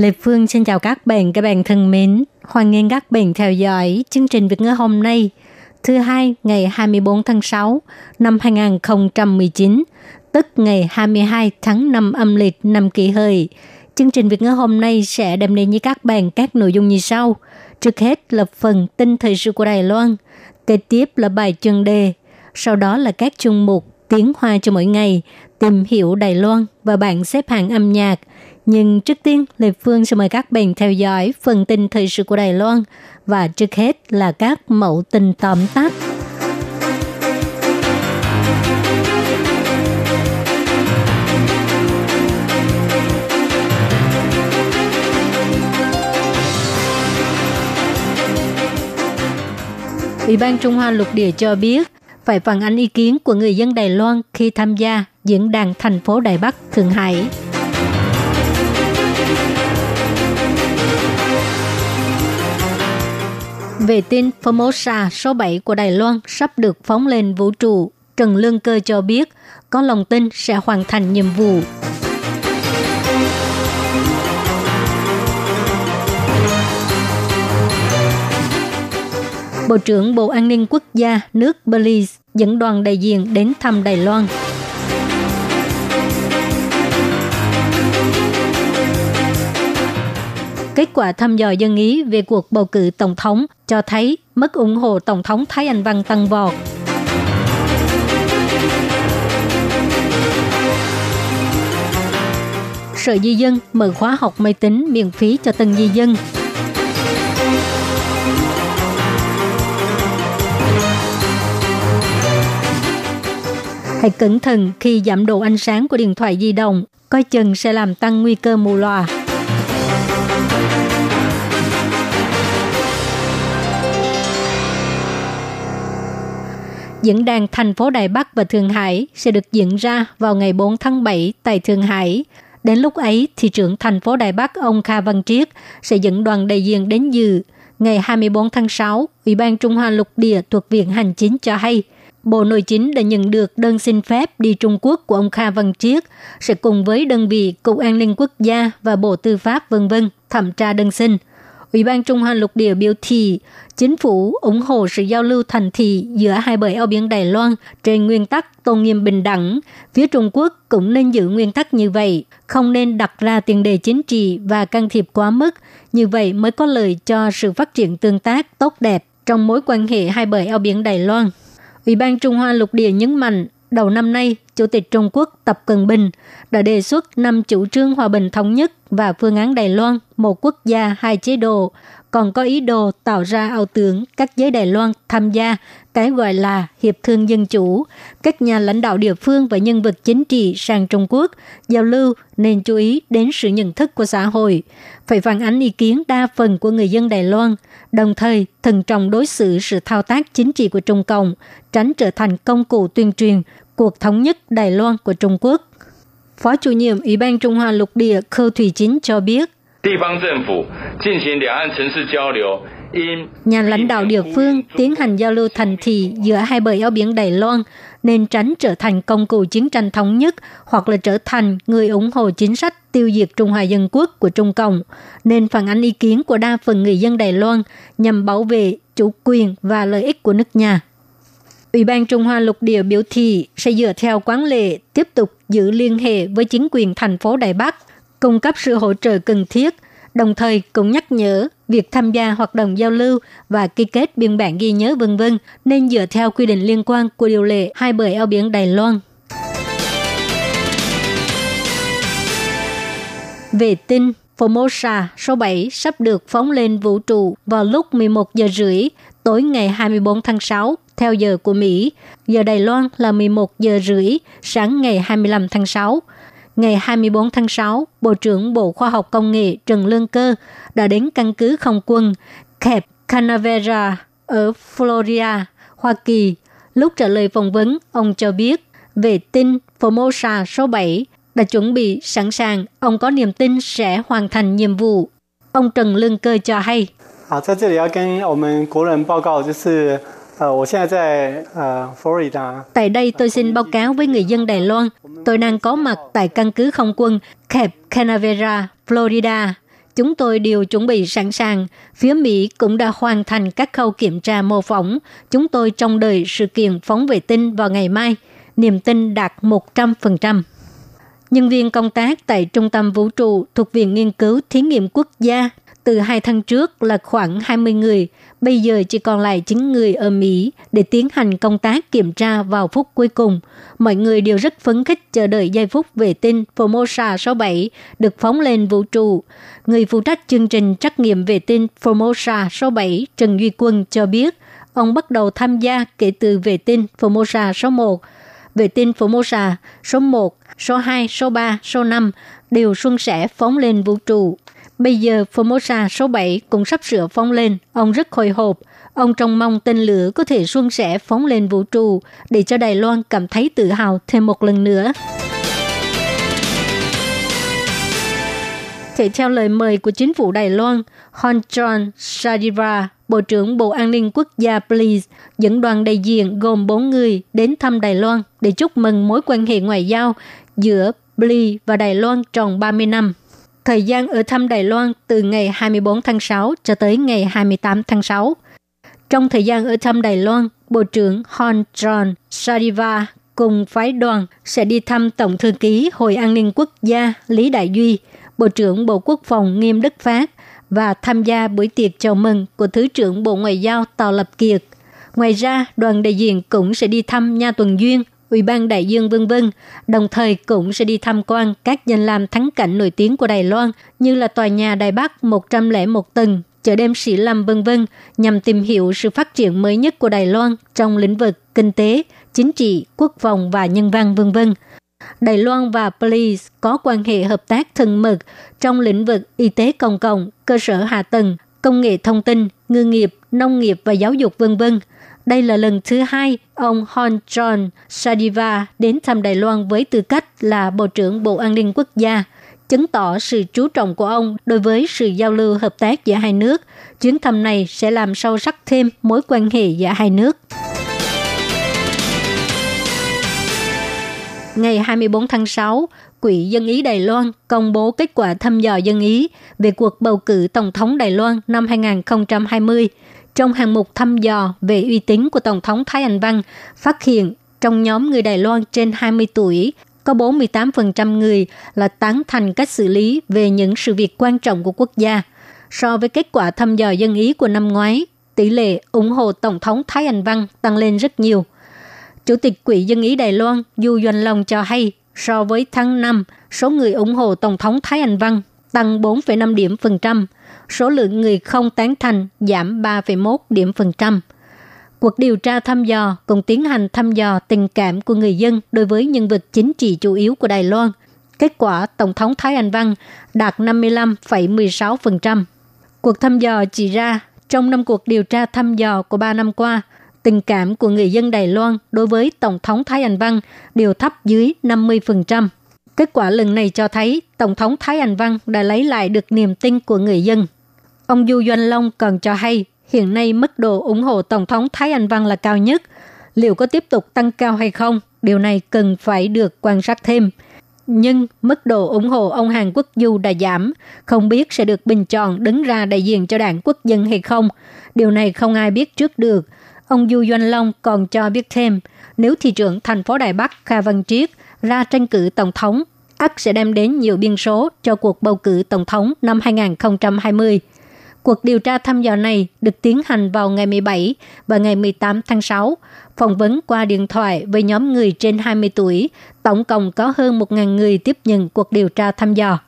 Lê Phương xin chào các bạn, các bạn thân mến. Hoan nghênh các bạn theo dõi chương trình Việt ngữ hôm nay, thứ hai ngày 24 tháng 6 năm 2019, tức ngày 22 tháng 5 âm lịch năm kỷ hợi. Chương trình Việt ngữ hôm nay sẽ đem đến với các bạn các nội dung như sau. Trước hết là phần tin thời sự của Đài Loan, kế tiếp là bài chuyên đề, sau đó là các chương mục tiếng hoa cho mỗi ngày, tìm hiểu Đài Loan và bảng xếp hạng âm nhạc. Nhưng trước tiên, Lê Phương sẽ mời các bạn theo dõi phần tin thời sự của Đài Loan và trước hết là các mẫu tin tóm tắt. Ủy ban Trung Hoa lục địa cho biết phải phản ánh ý kiến của người dân Đài Loan khi tham gia diễn đàn thành phố Đài Bắc, Thượng Hải. Về tin Formosa số 7 của Đài Loan sắp được phóng lên vũ trụ, Trần Lương Cơ cho biết có lòng tin sẽ hoàn thành nhiệm vụ. Bộ trưởng Bộ An ninh Quốc gia nước Belize dẫn đoàn đại diện đến thăm Đài Loan. Kết quả thăm dò dân ý về cuộc bầu cử tổng thống cho thấy mức ủng hộ tổng thống Thái Anh Văn tăng vọt. Sở Di dân mở khóa học máy tính miễn phí cho từng di dân. Hãy cẩn thận khi giảm độ ánh sáng của điện thoại di động, coi chừng sẽ làm tăng nguy cơ mù lòa. Diễn đàn thành phố Đài Bắc và Thượng Hải sẽ được diễn ra vào ngày 4 tháng 7 tại Thượng Hải. Đến lúc ấy, thị trưởng thành phố Đài Bắc ông Kha Văn Triết sẽ dẫn đoàn đại diện đến dự. Ngày 24 tháng 6, Ủy ban Trung Hoa lục địa thuộc Viện Hành Chính cho hay, Bộ Nội chính đã nhận được đơn xin phép đi Trung Quốc của ông Kha Văn Triết, sẽ cùng với đơn vị Cục An ninh Quốc gia và Bộ Tư pháp vân vân thẩm tra đơn xin. Ủy ban Trung Hoa lục địa biểu thị chính phủ ủng hộ sự giao lưu thành thị giữa hai bờ eo biển Đài Loan trên nguyên tắc tôn nghiêm bình đẳng. Phía Trung Quốc cũng nên giữ nguyên tắc như vậy, không nên đặt ra tiền đề chính trị và can thiệp quá mức. Như vậy mới có lợi cho sự phát triển tương tác tốt đẹp trong mối quan hệ hai bờ eo biển Đài Loan. Ủy ban Trung Hoa lục địa nhấn mạnh, đầu năm nay, Chủ tịch Trung Quốc Tập Cận Bình đã đề xuất năm chủ trương hòa bình thống nhất và phương án Đài Loan, một quốc gia, hai chế độ, còn có ý đồ tạo ra ảo tưởng các giới Đài Loan tham gia cái gọi là hiệp thương dân chủ, các nhà lãnh đạo địa phương và nhân vật chính trị sang Trung Quốc giao lưu nên chú ý đến sự nhận thức của xã hội, phải phản ánh ý kiến đa phần của người dân Đài Loan, đồng thời thần trọng đối xử sự thao tác chính trị của Trung Cộng, tránh trở thành công cụ tuyên truyền cuộc thống nhất Đài Loan của Trung Quốc. Phó chủ nhiệm Ủy ban Trung Hoa lục địa Khâu Thủy Chính cho biết, Nhà lãnh đạo địa phương tiến hành giao lưu thành thị giữa hai bờ eo biển Đài Loan nên tránh trở thành công cụ chiến tranh thống nhất hoặc là trở thành người ủng hộ chính sách tiêu diệt Trung Hoa Dân Quốc của Trung Cộng, nên phản ánh ý kiến của đa phần người dân Đài Loan nhằm bảo vệ chủ quyền và lợi ích của nước nhà. Ủy ban Trung Hoa lục địa biểu thị sẽ dựa theo quán lệ tiếp tục giữ liên hệ với chính quyền thành phố Đài Bắc, cung cấp sự hỗ trợ cần thiết, đồng thời cũng nhắc nhở việc tham gia hoạt động giao lưu và ký kết biên bản ghi nhớ vân vân nên dựa theo quy định liên quan của điều lệ hai bờ eo biển Đài Loan. Về tin, Formosa số 7 sắp được phóng lên vũ trụ vào lúc 11 giờ rưỡi tối ngày 24 tháng 6 theo giờ của Mỹ. Giờ Đài Loan là 11 giờ rưỡi sáng ngày 25 tháng 6. Ngày 24 tháng 6, Bộ trưởng Bộ Khoa học Công nghệ Trần Lương Cơ đã đến căn cứ không quân Cape Canaveral ở Florida, Hoa Kỳ. Lúc trả lời phỏng vấn, ông cho biết vệ tinh Formosa số 7 đã chuẩn bị sẵn sàng, ông có niềm tin sẽ hoàn thành nhiệm vụ. Ông Trần Lương Cơ cho hay. 好，在这里要跟我们国人报告，就是 Tại đây tôi xin báo cáo với người dân Đài Loan, tôi đang có mặt tại căn cứ không quân Cape Canaveral, Florida. Chúng tôi đều chuẩn bị sẵn sàng. Phía Mỹ cũng đã hoàn thành các khâu kiểm tra mô phỏng. Chúng tôi trong đời sự kiện phóng vệ tinh vào ngày mai. Niềm tin đạt 100%. Nhân viên công tác tại Trung tâm Vũ trụ thuộc Viện Nghiên cứu Thí nghiệm Quốc gia từ hai tháng trước là khoảng 20 người, bây giờ chỉ còn lại 9 người ở Mỹ để tiến hành công tác kiểm tra vào phút cuối cùng. Mọi người đều rất phấn khích chờ đợi giây phút vệ tinh Formosa 67 được phóng lên vũ trụ. Người phụ trách chương trình trắc nghiệm vệ tinh Formosa 67 Trần Duy Quân cho biết, ông bắt đầu tham gia kể từ vệ tinh Formosa số 1. Vệ tinh Formosa số 1, số 2, số 3, số 5 đều xuân sẻ phóng lên vũ trụ. Bây giờ Formosa số 7 cũng sắp sửa phóng lên. Ông rất hồi hộp. Ông trông mong tên lửa có thể xuân sẻ phóng lên vũ trụ để cho Đài Loan cảm thấy tự hào thêm một lần nữa. Thể theo lời mời của chính phủ Đài Loan, Hon John Shadiva, Bộ trưởng Bộ An ninh Quốc gia Please, dẫn đoàn đại diện gồm 4 người đến thăm Đài Loan để chúc mừng mối quan hệ ngoại giao giữa Bli và Đài Loan tròn 30 năm. Thời gian ở thăm Đài Loan từ ngày 24 tháng 6 cho tới ngày 28 tháng 6. Trong thời gian ở thăm Đài Loan, Bộ trưởng Hon John Sariva cùng phái đoàn sẽ đi thăm Tổng thư ký Hội An ninh Quốc gia Lý Đại Duy, Bộ trưởng Bộ Quốc phòng Nghiêm Đức Phát và tham gia buổi tiệc chào mừng của Thứ trưởng Bộ Ngoại giao Tào Lập Kiệt. Ngoài ra, đoàn đại diện cũng sẽ đi thăm Nha Tuần Duyên, Ủy ban Đại Dương vân vân, đồng thời cũng sẽ đi tham quan các danh lam thắng cảnh nổi tiếng của Đài Loan như là tòa nhà Đài Bắc 101 tầng, chợ đêm Sĩ Lâm vân vân nhằm tìm hiểu sự phát triển mới nhất của Đài Loan trong lĩnh vực kinh tế, chính trị, quốc phòng và nhân văn vân vân. Đài Loan và Belize có quan hệ hợp tác thân mật trong lĩnh vực y tế công cộng, cơ sở hạ tầng, công nghệ thông tin, ngư nghiệp, nông nghiệp và giáo dục vân vân. Đây là lần thứ hai ông Hon John Sadiva đến thăm Đài Loan với tư cách là Bộ trưởng Bộ An ninh Quốc gia, chứng tỏ sự chú trọng của ông đối với sự giao lưu hợp tác giữa hai nước. Chuyến thăm này sẽ làm sâu sắc thêm mối quan hệ giữa hai nước. Ngày 24 tháng 6, Quỹ Dân Ý Đài Loan công bố kết quả thăm dò dân Ý về cuộc bầu cử Tổng thống Đài Loan năm 2020. Trong hàng mục thăm dò về uy tín của Tổng thống Thái Anh Văn, phát hiện trong nhóm người Đài Loan trên 20 tuổi, có 48% người là tán thành cách xử lý về những sự việc quan trọng của quốc gia. So với kết quả thăm dò dân Ý của năm ngoái, tỷ lệ ủng hộ Tổng thống Thái Anh Văn tăng lên rất nhiều. Chủ tịch Quỹ Dân Ý Đài Loan Du Doanh Long cho hay, so với tháng 5, số người ủng hộ Tổng thống Thái Anh Văn tăng 4,5 điểm phần trăm, số lượng người không tán thành giảm 3,1 điểm phần trăm. Cuộc điều tra thăm dò cũng tiến hành thăm dò tình cảm của người dân đối với nhân vật chính trị chủ yếu của Đài Loan. Kết quả Tổng thống Thái Anh Văn đạt 55,16%. Cuộc thăm dò chỉ ra trong năm cuộc điều tra thăm dò của 3 năm qua, tình cảm của người dân Đài Loan đối với Tổng thống Thái Anh Văn đều thấp dưới 50%. Kết quả lần này cho thấy Tổng thống Thái Anh Văn đã lấy lại được niềm tin của người dân. Ông Du Doanh Long còn cho hay hiện nay mức độ ủng hộ Tổng thống Thái Anh Văn là cao nhất. Liệu có tiếp tục tăng cao hay không? Điều này cần phải được quan sát thêm. Nhưng mức độ ủng hộ ông Hàn Quốc Du đã giảm, không biết sẽ được bình chọn đứng ra đại diện cho đảng quốc dân hay không. Điều này không ai biết trước được. Ông Du Doanh Long còn cho biết thêm, nếu thị trưởng thành phố Đài Bắc Kha Văn Triết ra tranh cử tổng thống, ắt sẽ đem đến nhiều biên số cho cuộc bầu cử tổng thống năm 2020. Cuộc điều tra thăm dò này được tiến hành vào ngày 17 và ngày 18 tháng 6, phỏng vấn qua điện thoại với nhóm người trên 20 tuổi. Tổng cộng có hơn 1.000 người tiếp nhận cuộc điều tra thăm dò.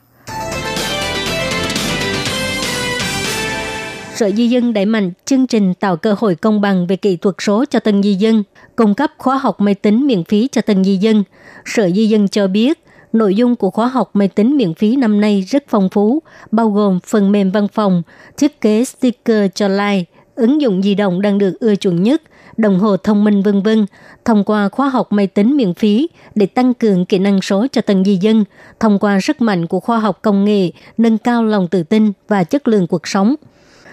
Sở Di dân đẩy mạnh chương trình tạo cơ hội công bằng về kỹ thuật số cho từng di dân, cung cấp khóa học máy tính miễn phí cho từng di dân. Sở Di dân cho biết, Nội dung của khóa học máy tính miễn phí năm nay rất phong phú, bao gồm phần mềm văn phòng, thiết kế sticker cho like, ứng dụng di động đang được ưa chuộng nhất, đồng hồ thông minh vân vân thông qua khóa học máy tính miễn phí để tăng cường kỹ năng số cho từng di dân, thông qua sức mạnh của khoa học công nghệ, nâng cao lòng tự tin và chất lượng cuộc sống.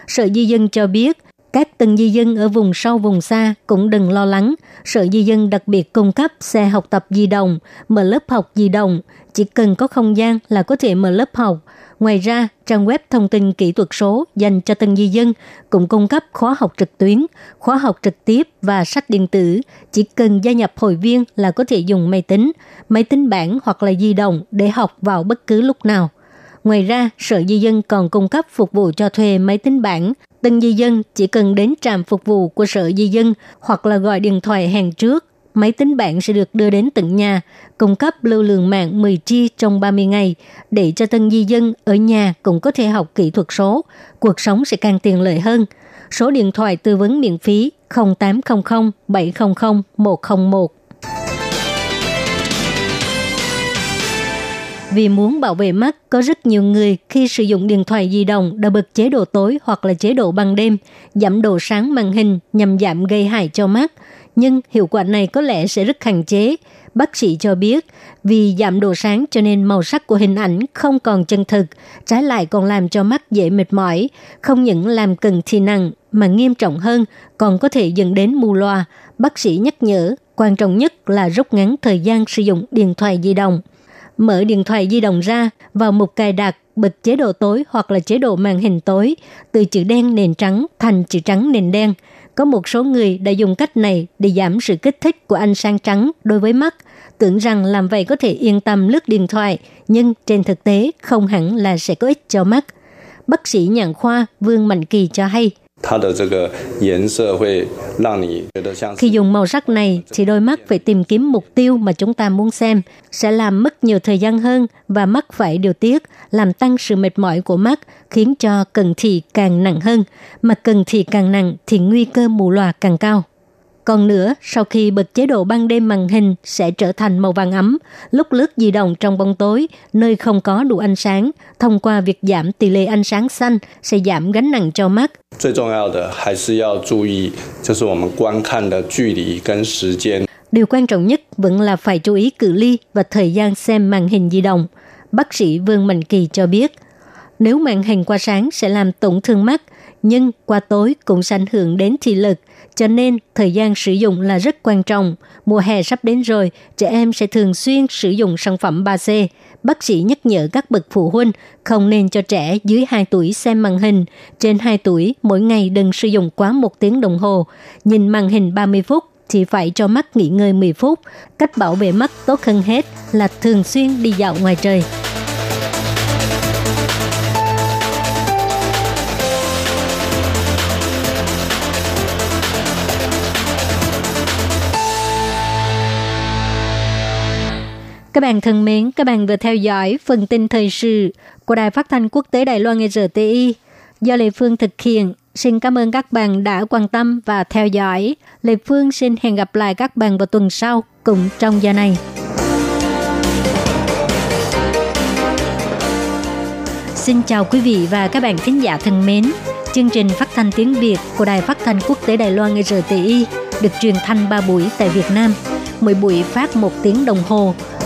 Sở Di dân cho biết, các từng di dân ở vùng sâu vùng xa cũng đừng lo lắng. Sở Di dân đặc biệt cung cấp xe học tập di động, mở lớp học di động. Chỉ cần có không gian là có thể mở lớp học. Ngoài ra, trang web thông tin kỹ thuật số dành cho từng di dân cũng cung cấp khóa học trực tuyến, khóa học trực tiếp và sách điện tử. Chỉ cần gia nhập hội viên là có thể dùng máy tính, máy tính bảng hoặc là di động để học vào bất cứ lúc nào. Ngoài ra, Sở Di dân còn cung cấp phục vụ cho thuê máy tính bảng. Từng di dân chỉ cần đến trạm phục vụ của Sở Di dân hoặc là gọi điện thoại hẹn trước. Máy tính bảng sẽ được đưa đến tận nhà, cung cấp lưu lượng mạng 10 chi trong 30 ngày để cho tân di dân ở nhà cũng có thể học kỹ thuật số. Cuộc sống sẽ càng tiện lợi hơn. Số điện thoại tư vấn miễn phí 0800 700 101. Vì muốn bảo vệ mắt, có rất nhiều người khi sử dụng điện thoại di động đã bật chế độ tối hoặc là chế độ ban đêm, giảm độ sáng màn hình nhằm giảm gây hại cho mắt. Nhưng hiệu quả này có lẽ sẽ rất hạn chế. Bác sĩ cho biết, vì giảm độ sáng cho nên màu sắc của hình ảnh không còn chân thực, trái lại còn làm cho mắt dễ mệt mỏi, không những làm cần thi năng mà nghiêm trọng hơn còn có thể dẫn đến mù loà. Bác sĩ nhắc nhở, quan trọng nhất là rút ngắn thời gian sử dụng điện thoại di động mở điện thoại di động ra vào mục cài đặt bật chế độ tối hoặc là chế độ màn hình tối từ chữ đen nền trắng thành chữ trắng nền đen. Có một số người đã dùng cách này để giảm sự kích thích của ánh sáng trắng đối với mắt, tưởng rằng làm vậy có thể yên tâm lướt điện thoại, nhưng trên thực tế không hẳn là sẽ có ích cho mắt. Bác sĩ nhãn khoa Vương Mạnh Kỳ cho hay, khi dùng màu sắc này, thì đôi mắt phải tìm kiếm mục tiêu mà chúng ta muốn xem, sẽ làm mất nhiều thời gian hơn và mắt phải điều tiết, làm tăng sự mệt mỏi của mắt, khiến cho cần thị càng nặng hơn. Mà cần thị càng nặng thì nguy cơ mù lòa càng cao. Còn nữa, sau khi bật chế độ ban đêm màn hình sẽ trở thành màu vàng ấm, lúc lướt di động trong bóng tối, nơi không có đủ ánh sáng, thông qua việc giảm tỷ lệ ánh sáng xanh sẽ giảm gánh nặng cho mắt. Điều quan trọng nhất vẫn là phải chú ý cự ly và thời gian xem màn hình di động. Bác sĩ Vương Mạnh Kỳ cho biết, nếu màn hình quá sáng sẽ làm tổn thương mắt – nhưng qua tối cũng sẽ ảnh hưởng đến thị lực, cho nên thời gian sử dụng là rất quan trọng. Mùa hè sắp đến rồi, trẻ em sẽ thường xuyên sử dụng sản phẩm 3C. Bác sĩ nhắc nhở các bậc phụ huynh không nên cho trẻ dưới 2 tuổi xem màn hình. Trên 2 tuổi, mỗi ngày đừng sử dụng quá một tiếng đồng hồ. Nhìn màn hình 30 phút thì phải cho mắt nghỉ ngơi 10 phút. Cách bảo vệ mắt tốt hơn hết là thường xuyên đi dạo ngoài trời. Các bạn thân mến, các bạn vừa theo dõi phần tin thời sự của Đài Phát thanh Quốc tế Đài Loan RTI do Lê Phương thực hiện. Xin cảm ơn các bạn đã quan tâm và theo dõi. Lê Phương xin hẹn gặp lại các bạn vào tuần sau cùng trong giờ này. Xin chào quý vị và các bạn khán giả thân mến. Chương trình phát thanh tiếng Việt của Đài Phát thanh Quốc tế Đài Loan RTI được truyền thanh 3 buổi tại Việt Nam. Mỗi buổi phát 1 tiếng đồng hồ.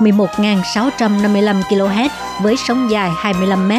11.655 kHz với sóng dài 25 m.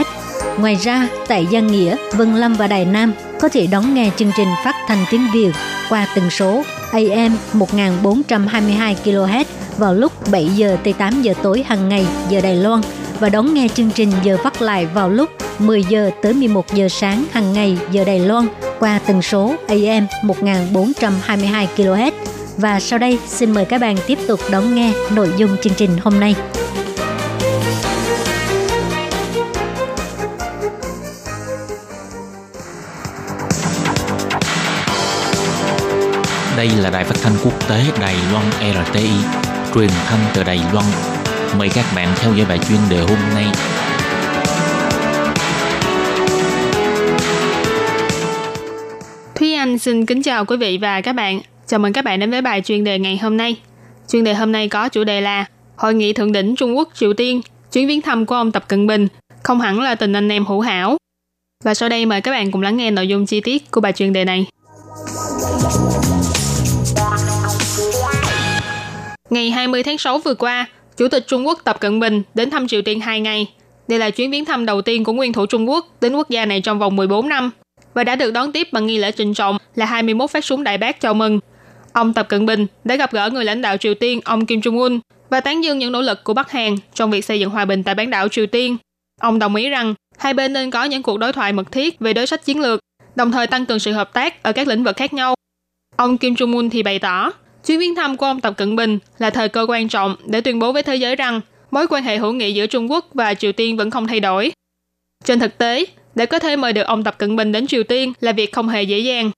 Ngoài ra, tại Giang Nghĩa, Vân Lâm và Đài Nam có thể đón nghe chương trình phát thanh tiếng Việt qua tần số AM 1422 kHz vào lúc 7 giờ tới 8 giờ tối hàng ngày giờ Đài Loan và đón nghe chương trình giờ phát lại vào lúc 10 giờ tới 11 giờ sáng hàng ngày giờ Đài Loan qua tần số AM 1422 kHz. Và sau đây xin mời các bạn tiếp tục đón nghe nội dung chương trình hôm nay. Đây là đài phát thanh quốc tế Đài Loan RTI, truyền thanh từ Đài Loan. Mời các bạn theo dõi bài chuyên đề hôm nay. Thúy Anh xin kính chào quý vị và các bạn. Chào mừng các bạn đến với bài chuyên đề ngày hôm nay. Chuyên đề hôm nay có chủ đề là Hội nghị thượng đỉnh Trung Quốc Triều Tiên, chuyến viếng thăm của ông Tập Cận Bình, không hẳn là tình anh em hữu hảo. Và sau đây mời các bạn cùng lắng nghe nội dung chi tiết của bài chuyên đề này. Ngày 20 tháng 6 vừa qua, Chủ tịch Trung Quốc Tập Cận Bình đến thăm Triều Tiên 2 ngày. Đây là chuyến viếng thăm đầu tiên của nguyên thủ Trung Quốc đến quốc gia này trong vòng 14 năm và đã được đón tiếp bằng nghi lễ trịnh trọng là 21 phát súng đại bác chào mừng. Ông Tập Cận Bình đã gặp gỡ người lãnh đạo Triều Tiên ông Kim Jong Un và tán dương những nỗ lực của Bắc Hàn trong việc xây dựng hòa bình tại bán đảo Triều Tiên. Ông đồng ý rằng hai bên nên có những cuộc đối thoại mật thiết về đối sách chiến lược, đồng thời tăng cường sự hợp tác ở các lĩnh vực khác nhau. Ông Kim Jong Un thì bày tỏ, chuyến viếng thăm của ông Tập Cận Bình là thời cơ quan trọng để tuyên bố với thế giới rằng mối quan hệ hữu nghị giữa Trung Quốc và Triều Tiên vẫn không thay đổi. Trên thực tế, để có thể mời được ông Tập Cận Bình đến Triều Tiên là việc không hề dễ dàng.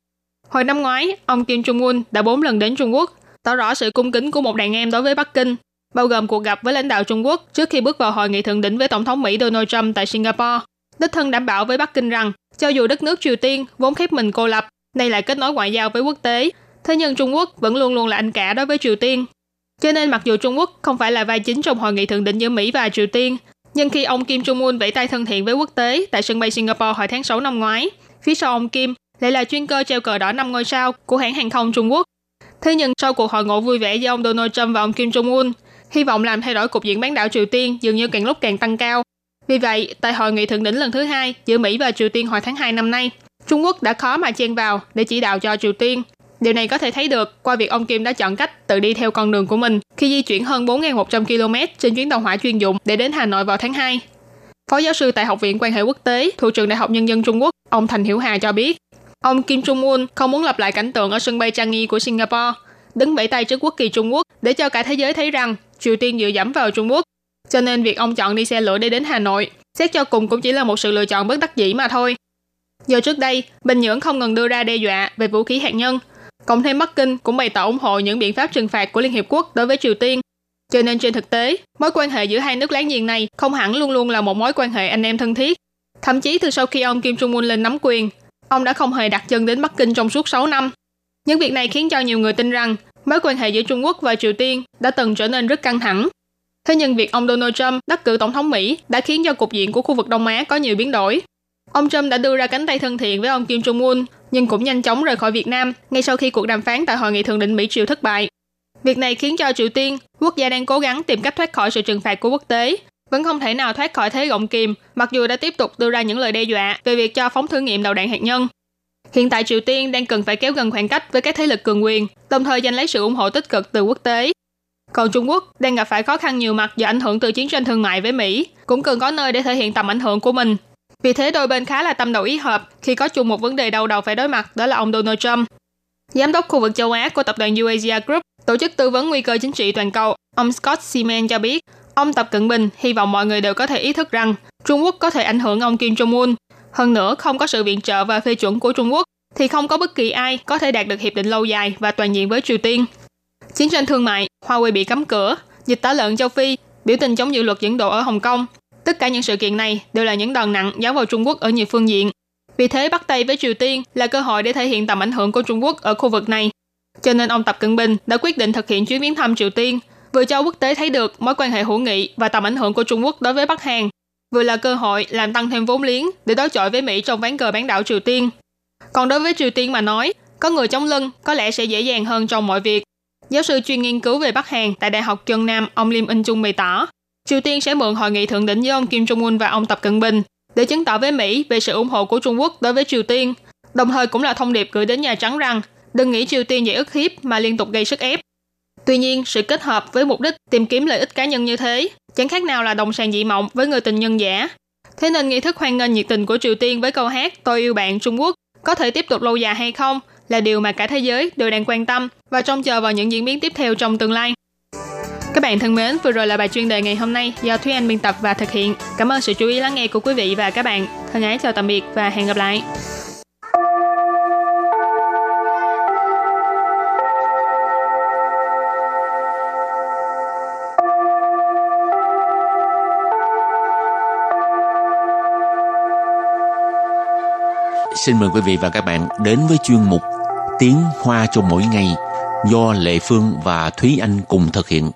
Hồi năm ngoái, ông Kim Jong Un đã bốn lần đến Trung Quốc, tỏ rõ sự cung kính của một đàn em đối với Bắc Kinh, bao gồm cuộc gặp với lãnh đạo Trung Quốc trước khi bước vào hội nghị thượng đỉnh với Tổng thống Mỹ Donald Trump tại Singapore. Đích thân đảm bảo với Bắc Kinh rằng, cho dù đất nước Triều Tiên vốn khép mình cô lập, nay lại kết nối ngoại giao với quốc tế, thế nhưng Trung Quốc vẫn luôn luôn là anh cả đối với Triều Tiên. Cho nên mặc dù Trung Quốc không phải là vai chính trong hội nghị thượng đỉnh giữa Mỹ và Triều Tiên, nhưng khi ông Kim Jong Un vẫy tay thân thiện với quốc tế tại sân bay Singapore hồi tháng 6 năm ngoái, phía sau ông Kim lại là chuyên cơ treo cờ đỏ năm ngôi sao của hãng hàng không Trung Quốc. Thế nhưng sau cuộc hội ngộ vui vẻ giữa ông Donald Trump và ông Kim Jong Un, hy vọng làm thay đổi cục diện bán đảo Triều Tiên dường như càng lúc càng tăng cao. Vì vậy, tại hội nghị thượng đỉnh lần thứ hai giữa Mỹ và Triều Tiên hồi tháng 2 năm nay, Trung Quốc đã khó mà chen vào để chỉ đạo cho Triều Tiên. Điều này có thể thấy được qua việc ông Kim đã chọn cách tự đi theo con đường của mình khi di chuyển hơn 4.100 km trên chuyến tàu hỏa chuyên dụng để đến Hà Nội vào tháng 2. Phó giáo sư tại Học viện Quan hệ Quốc tế, thuộc trường Đại học Nhân dân Trung Quốc, ông Thành Hiểu Hà cho biết, ông Kim Jong Un không muốn lặp lại cảnh tượng ở sân bay Changi của Singapore, đứng vẫy tay trước quốc kỳ Trung Quốc để cho cả thế giới thấy rằng Triều Tiên dựa dẫm vào Trung Quốc. Cho nên việc ông chọn đi xe lửa để đến Hà Nội, xét cho cùng cũng chỉ là một sự lựa chọn bất đắc dĩ mà thôi. Do trước đây, Bình Nhưỡng không ngừng đưa ra đe dọa về vũ khí hạt nhân, cộng thêm Bắc Kinh cũng bày tỏ ủng hộ những biện pháp trừng phạt của Liên Hiệp Quốc đối với Triều Tiên. Cho nên trên thực tế, mối quan hệ giữa hai nước láng giềng này không hẳn luôn luôn là một mối quan hệ anh em thân thiết. Thậm chí từ sau khi ông Kim Jong Un lên nắm quyền, ông đã không hề đặt chân đến Bắc Kinh trong suốt 6 năm. Những việc này khiến cho nhiều người tin rằng mối quan hệ giữa Trung Quốc và Triều Tiên đã từng trở nên rất căng thẳng. Thế nhưng việc ông Donald Trump đắc cử tổng thống Mỹ đã khiến cho cục diện của khu vực Đông Á có nhiều biến đổi. Ông Trump đã đưa ra cánh tay thân thiện với ông Kim Jong Un, nhưng cũng nhanh chóng rời khỏi Việt Nam ngay sau khi cuộc đàm phán tại hội nghị thượng đỉnh Mỹ Triều thất bại. Việc này khiến cho Triều Tiên, quốc gia đang cố gắng tìm cách thoát khỏi sự trừng phạt của quốc tế, vẫn không thể nào thoát khỏi thế gọng kìm, mặc dù đã tiếp tục đưa ra những lời đe dọa về việc cho phóng thử nghiệm đầu đạn hạt nhân. Hiện tại Triều Tiên đang cần phải kéo gần khoảng cách với các thế lực cường quyền, đồng thời giành lấy sự ủng hộ tích cực từ quốc tế. Còn Trung Quốc đang gặp phải khó khăn nhiều mặt do ảnh hưởng từ chiến tranh thương mại với Mỹ, cũng cần có nơi để thể hiện tầm ảnh hưởng của mình. Vì thế đôi bên khá là tâm đầu ý hợp khi có chung một vấn đề đau đầu phải đối mặt đó là ông Donald Trump. Giám đốc khu vực châu Á của tập đoàn Eurasia Group, tổ chức tư vấn nguy cơ chính trị toàn cầu, ông Scott Seaman cho biết, ông Tập Cận Bình hy vọng mọi người đều có thể ý thức rằng Trung Quốc có thể ảnh hưởng ông Kim Jong Un. Hơn nữa, không có sự viện trợ và phê chuẩn của Trung Quốc thì không có bất kỳ ai có thể đạt được hiệp định lâu dài và toàn diện với Triều Tiên. Chiến tranh thương mại, Huawei bị cấm cửa, dịch tả lợn châu Phi, biểu tình chống dự luật dẫn độ ở Hồng Kông. Tất cả những sự kiện này đều là những đòn nặng giáo vào Trung Quốc ở nhiều phương diện. Vì thế bắt tay với Triều Tiên là cơ hội để thể hiện tầm ảnh hưởng của Trung Quốc ở khu vực này. Cho nên ông Tập Cận Bình đã quyết định thực hiện chuyến viếng thăm Triều Tiên, vừa cho quốc tế thấy được mối quan hệ hữu nghị và tầm ảnh hưởng của Trung Quốc đối với Bắc Hàn, vừa là cơ hội làm tăng thêm vốn liếng để đối chọi với Mỹ trong ván cờ bán đảo Triều Tiên. Còn đối với Triều Tiên mà nói, có người chống lưng có lẽ sẽ dễ dàng hơn trong mọi việc. Giáo sư chuyên nghiên cứu về Bắc Hàn tại Đại học Trân Nam, ông Lim In Chung bày tỏ, Triều Tiên sẽ mượn hội nghị thượng đỉnh với ông Kim Jong Un và ông Tập Cận Bình để chứng tỏ với Mỹ về sự ủng hộ của Trung Quốc đối với Triều Tiên, đồng thời cũng là thông điệp gửi đến Nhà Trắng rằng đừng nghĩ Triều Tiên dễ ức hiếp mà liên tục gây sức ép. Tuy nhiên, sự kết hợp với mục đích tìm kiếm lợi ích cá nhân như thế chẳng khác nào là đồng sàng dị mộng với người tình nhân giả. Thế nên nghi thức hoan nghênh nhiệt tình của Triều Tiên với câu hát Tôi yêu bạn Trung Quốc có thể tiếp tục lâu dài hay không là điều mà cả thế giới đều đang quan tâm và trông chờ vào những diễn biến tiếp theo trong tương lai. Các bạn thân mến, vừa rồi là bài chuyên đề ngày hôm nay do Thúy Anh biên tập và thực hiện. Cảm ơn sự chú ý lắng nghe của quý vị và các bạn. Thân ái chào tạm biệt và hẹn gặp lại. Xin mời quý vị và các bạn đến với chuyên mục Tiếng Hoa cho mỗi ngày do Lệ Phương và Thúy Anh cùng thực hiện.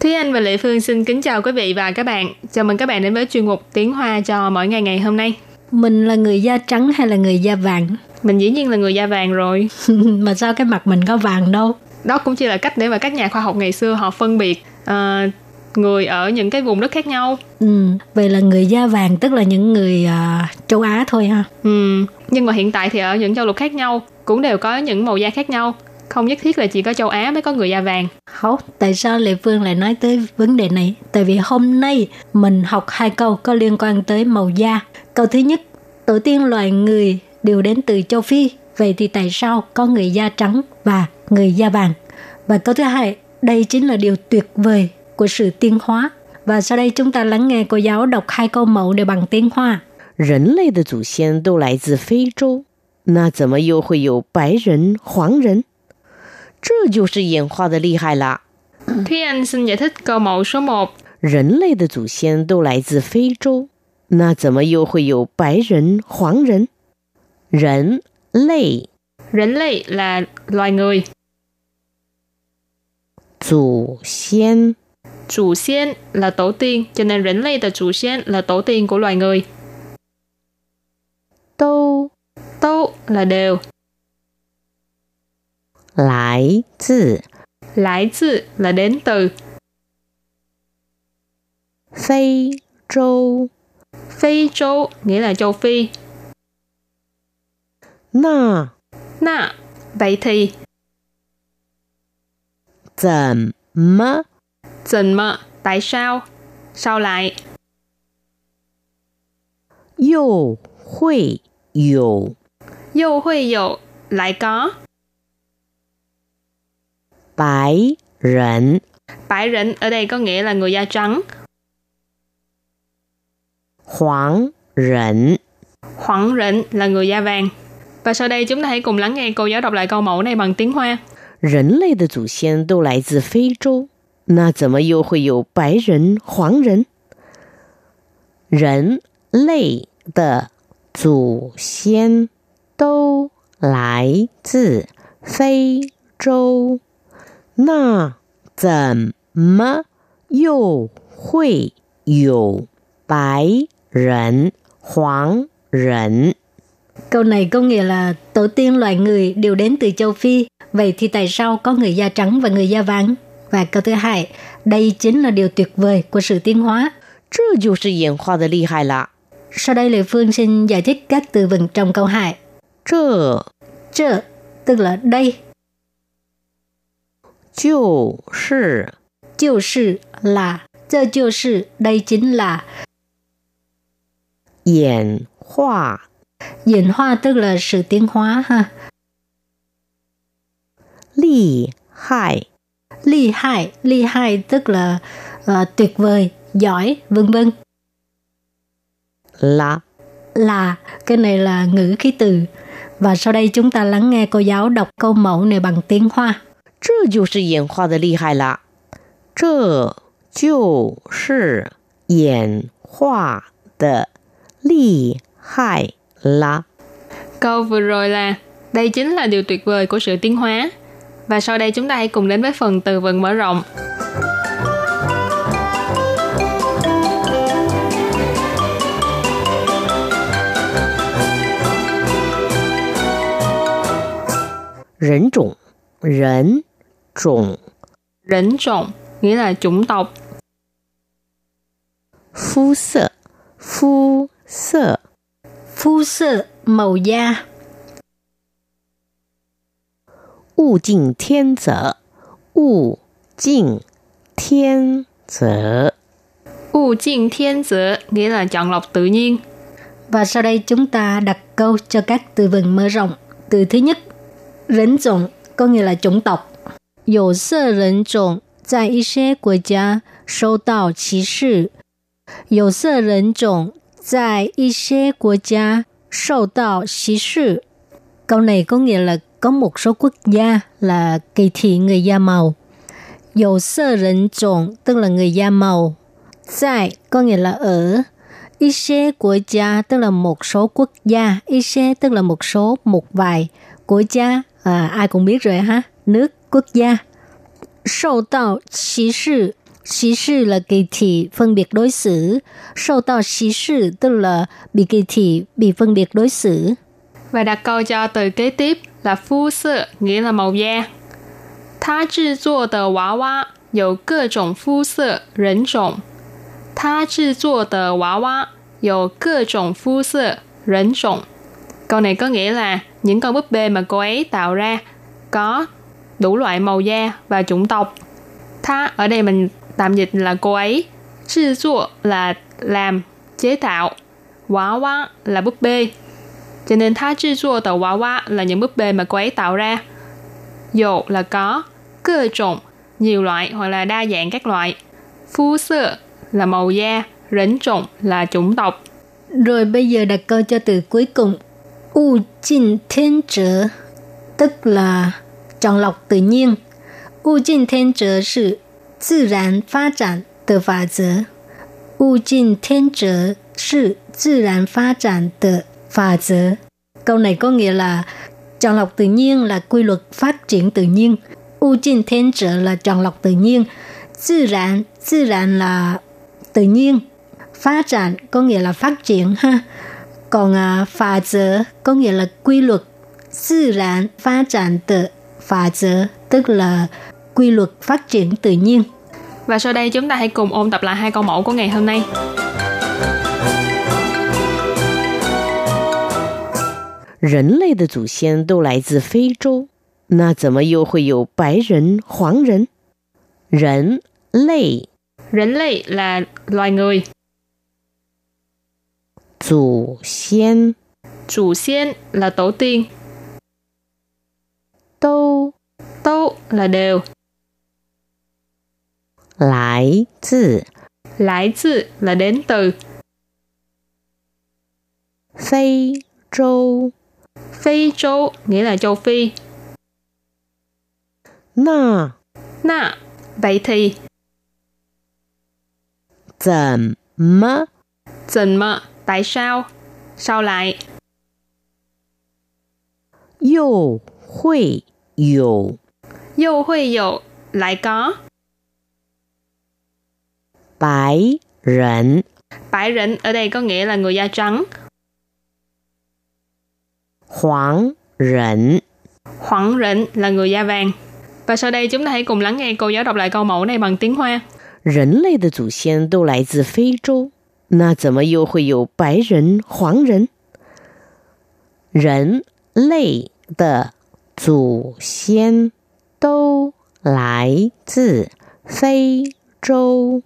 Thúy Anh và Lệ Phương xin kính chào quý vị và các bạn. Chào mừng các bạn đến với chuyên mục Tiếng Hoa cho mỗi ngày ngày hôm nay. Mình là người da trắng hay là người da vàng? Mình dĩ nhiên là người da vàng rồi. mà sao cái mặt mình có vàng đâu? Đó cũng chỉ là cách để mà các nhà khoa học ngày xưa họ phân biệt uh, người ở những cái vùng đất khác nhau. Ừ, vậy là người da vàng tức là những người uh, châu Á thôi ha. Ừ, nhưng mà hiện tại thì ở những châu lục khác nhau cũng đều có những màu da khác nhau không nhất thiết là chỉ có châu Á mới có người da vàng. Không, tại sao Lệ Phương lại nói tới vấn đề này? Tại vì hôm nay mình học hai câu có liên quan tới màu da. Câu thứ nhất, tổ tiên loài người đều đến từ châu Phi. Vậy thì tại sao có người da trắng và người da vàng? Và câu thứ hai, đây chính là điều tuyệt vời của sự tiến hóa. Và sau đây chúng ta lắng nghe cô giáo đọc hai câu mẫu để bằng tiếng Hoa. 人类的祖先都来自非洲，那怎么又会有白人、黄人？这就是演化的厉害了。 Thúy Anh xin giải thích câu mẫu số 1. 人类的祖先都来自非洲，那怎么又会有白人、黄人？人类 Rỉnh lì là loài người. 祖先 Chủ xiên là tổ tiên, cho nên rỉnh lì là chủ xiên là tổ tiên của loài người. 都 Tô là đều. 来自 Lại từ là đến từ. 非洲， Phi châu nghĩa là châu Phi. 那 Nà, Vậy thì Zẩm mơ. Tại sao? sao lại? Yêu hội lại có. Bái rẩn Bái ở đây có nghĩa là người da trắng. Hoàng rẩn Hoàng rẩn là người da vàng. Và sau đây chúng ta hãy cùng lắng nghe cô giáo đọc lại câu mẫu này bằng tiếng Hoa. 人类的祖先都来自非洲，那怎么又会有白人、黄人？人类的祖先都来自非洲，那怎么又会有白人、黄人？ Câu này có nghĩa là tổ tiên loài người đều đến từ châu Phi, vậy thì tại sao có người da trắng và người da vàng? Và câu thứ hai, đây chính là điều tuyệt vời của sự tiến hóa. Sau đây Lệ Phương xin giải thích các từ vựng trong câu hai. Chơ Chơ tức là đây. Chiu sư Chiu sư là Chơ chiu sư đây chính là Diễn hóa Diễn hóa tức là sự tiến hóa ha. 厉害 Ly hại, ly hại tức là ờ, tuyệt vời, giỏi, vân vân. 啦。 Là, cái này là ngữ khí từ. Và sau đây chúng ta lắng nghe cô giáo đọc câu mẫu này bằng tiếng Hoa. 这就是演化的厉害了，这就是演化的厉害 là. Câu vừa rồi là đây chính là điều tuyệt vời của sự tiến hóa. Và sau đây chúng ta hãy cùng đến với phần từ vựng mở rộng. Rỉnh chủng, rỉnh chủng. Rỉnh chủng nghĩa là chủng tộc. Phu sợ, phu sợ 肤色， Phu sơ, màu da. 物竞天择，物竞天择。 U chiên thiên tử nghĩa là chọn lọc tự nhiên. Và sau đây chúng ta đặt câu cho các từ vựng mở rộng. Từ thứ nhất, rỉnh chủng có nghĩa là chủng tộc. 有色人种在一些国家受到歧视。有色人种 在一些国家受到歧视。Câu này có nghĩa là có một số quốc gia là kỳ thị người da màu. dầu sơ rỉnh trộn tức là người da màu. Tại có nghĩa là ở. Y xế quốc gia tức là một số quốc gia. Y xế tức là một số, một vài. Quốc gia, à, ai cũng biết rồi ha. Nước, quốc gia. Sâu tạo xí sự Xí sự là kỳ thị phân biệt đối xử. Sâu tạo xí sự tức là bị kỳ thị, bị phân biệt đối xử. Và đặt câu cho từ kế tiếp là phu sơ, nghĩa là màu da. 他制作的娃娃有各种肤色、人种。他制作的娃娃有各种肤色、人种。Câu này có nghĩa là những con búp bê mà cô ấy tạo ra có đủ loại màu da và chủng tộc. Tha ở đây mình tạm dịch là cô ấy. Sư dụ là làm, chế tạo. Quá quá là búp bê. Cho nên tha chư dụ tờ quá quá là những búp bê mà cô ấy tạo ra. Dụ là có, cơ trộn, nhiều loại hoặc là đa dạng các loại. Phu sơ là màu da, rỉnh trộn là chủng tộc. Rồi bây giờ đặt câu cho từ cuối cùng. U jin thiên trở, tức là chọn lọc tự nhiên. U jin thiên trở sự 自然发展的法则。物竞天择是自然发展的法则。Câu này có nghĩa là chọn lọc tự nhiên là quy luật phát triển tự nhiên. U jin thiên trở là chọn lọc tự nhiên. Tự然, tự然là tự nhiên. Phát triển có nghĩa là phát triển ha. Còn à, phá则có nghĩa là quy luật. Tự然phát triển的法则 tức là quy luật phát triển tự nhiên. Và sau đây chúng ta hãy cùng ôn tập lại hai câu mẫu của ngày hôm nay. 人类的祖先都来自非洲，那怎么又会有白人、黄人？人类 Rỉnh lì là loài người, 祖先 chủ xiên là tổ tiên, 都 tâu là đều, Lái từ Lái từ là đến từ. Phi châu Phi châu nghĩa là châu Phi. Na Na vậy thì. Zẩm mơ Zẩm mơ tại sao? sao lại. Yêu hội yêu Yêu hội yêu lại có. 白人、 Bãi rịnh ở đây có nghĩa là người da trắng. 黄人？ Hoảng rịnh là người da vàng. Và sau đây chúng ta hãy cùng lắng nghe cô giáo đọc lại câu mẫu này bằng tiếng Hoa. 人类的祖先都来自非洲，那怎么又会有白人、黄人？人类的祖先都来自非洲，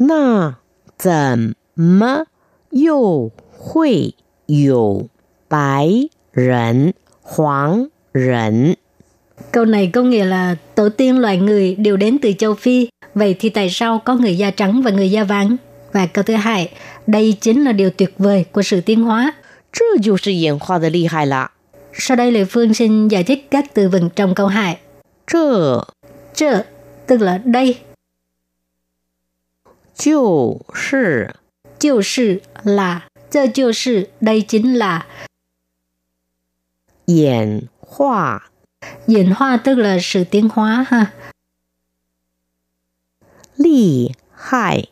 那怎么又会有白人、黄人？ Câu này có nghĩa là tổ tiên loài người đều đến từ châu Phi. Vậy thì tại sao có người da trắng và người da vàng? Và câu thứ hai, đây chính là điều tuyệt vời của sự tiến hóa. 这就是演化的厉害啦！ Sau đây Lê Phương xin giải thích các từ vựng trong câu 2. 这 Chơ, tức là đây, 就是 就是là,这就是, đây chính là. 演化 Diễn hóa tức là sự tiến hóa ha. 厉害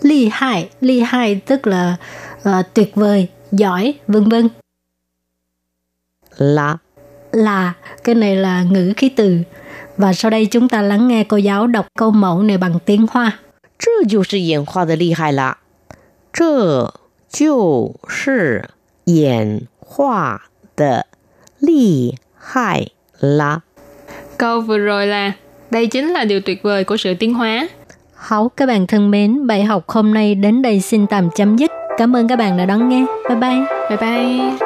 Ly hại, ly hại tức là ờ, tuyệt vời, giỏi, vân vân. 啦！ Là, cái này là ngữ khí từ. Và sau đây chúng ta lắng nghe cô giáo đọc câu mẫu này bằng tiếng Hoa. 这就是演化的厉害啦！这就是演化的厉害啦！ Câu vừa rồi là đây chính là điều tuyệt vời của sự tiến hóa. Hảo các bạn thân mến, bài học hôm nay đến đây xin tạm chấm dứt. Cảm ơn các bạn đã đón nghe. Bye bye. Bye bye.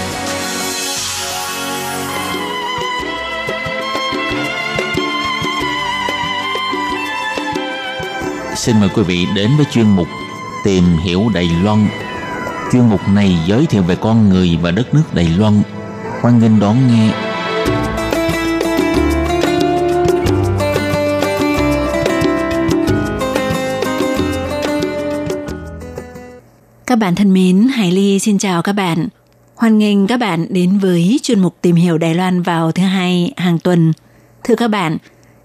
Xin mời quý vị đến với chuyên mục Tìm hiểu Đài Loan. Chuyên mục này giới thiệu về con người và đất nước Đài Loan. Hoan nghênh đón nghe. Các bạn thân mến, Hải Ly xin chào các bạn. Hoan nghênh các bạn đến với chuyên mục tìm hiểu Đài Loan vào thứ hai hàng tuần. Thưa các bạn,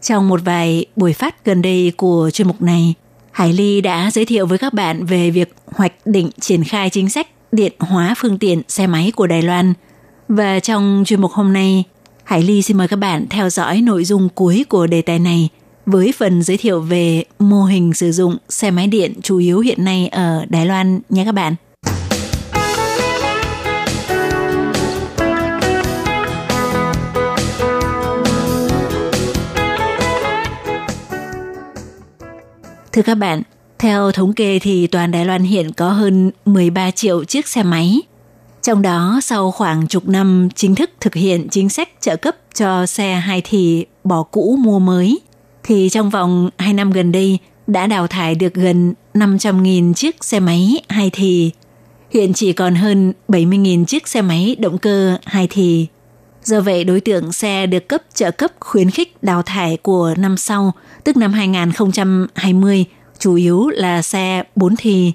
trong một vài buổi phát gần đây của chuyên mục này, Hải Ly đã giới thiệu với các bạn về việc hoạch định triển khai chính sách điện hóa phương tiện xe máy của Đài Loan. Và trong chuyên mục hôm nay, Hải Ly xin mời các bạn theo dõi nội dung cuối của đề tài này với phần giới thiệu về mô hình sử dụng xe máy điện chủ yếu hiện nay ở Đài Loan nhé các bạn. Thưa các bạn, theo thống kê thì toàn Đài Loan hiện có hơn 13 triệu chiếc xe máy. Trong đó, sau khoảng chục năm chính thức thực hiện chính sách trợ cấp cho xe hai thì bỏ cũ mua mới, thì trong vòng 2 năm gần đây đã đào thải được gần 500.000 chiếc xe máy hai thì. Hiện chỉ còn hơn 70.000 chiếc xe máy động cơ hai thì. Do vậy, đối tượng xe được cấp trợ cấp khuyến khích đào thải của năm sau, tức năm 2020, chủ yếu là xe 4 thì.